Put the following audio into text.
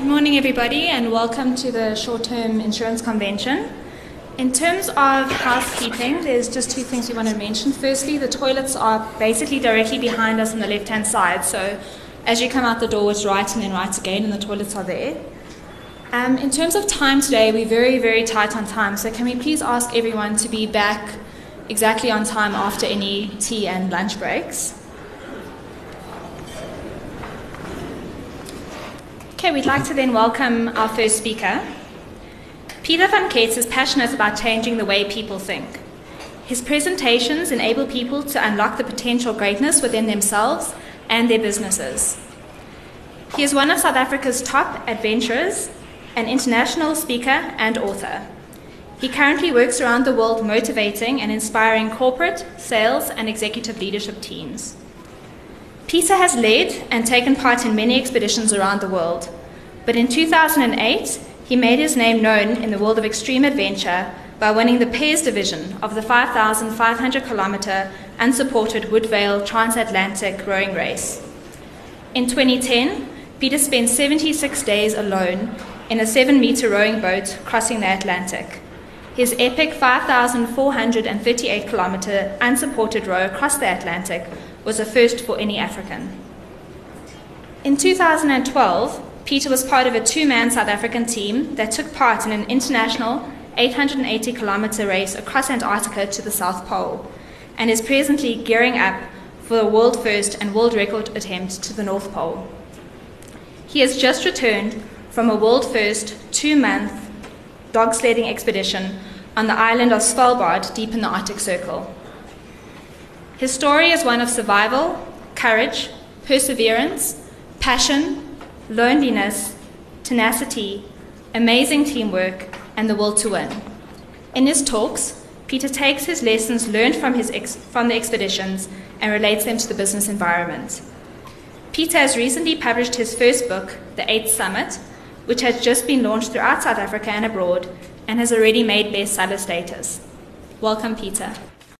Good morning, everybody, and welcome to the short term insurance convention. In terms of housekeeping, there's just two things we want to mention. Firstly, the toilets are basically directly behind us on the left hand side, so as you come out the door, it's right and then right again, and the toilets are there. Um, in terms of time today, we're very, very tight on time, so can we please ask everyone to be back exactly on time after any tea and lunch breaks? Okay, we'd like to then welcome our first speaker. Peter van Kets is passionate about changing the way people think. His presentations enable people to unlock the potential greatness within themselves and their businesses. He is one of South Africa's top adventurers, an international speaker, and author. He currently works around the world motivating and inspiring corporate, sales, and executive leadership teams. Peter has led and taken part in many expeditions around the world, but in 2008, he made his name known in the world of extreme adventure by winning the Pairs Division of the 5,500 kilometer unsupported Woodvale transatlantic rowing race. In 2010, Peter spent 76 days alone in a 7 meter rowing boat crossing the Atlantic. His epic 5,438 kilometer unsupported row across the Atlantic was a first for any African. In 2012, Peter was part of a two man South African team that took part in an international 880 kilometer race across Antarctica to the South Pole and is presently gearing up for a world first and world record attempt to the North Pole. He has just returned from a world first two month dog sledding expedition on the island of Svalbard deep in the Arctic Circle. His story is one of survival, courage, perseverance, passion, loneliness, tenacity, amazing teamwork, and the will to win. In his talks, Peter takes his lessons learned from, his ex- from the expeditions and relates them to the business environment. Peter has recently published his first book, The Eighth Summit, which has just been launched throughout South Africa and abroad and has already made bestseller status. Welcome, Peter.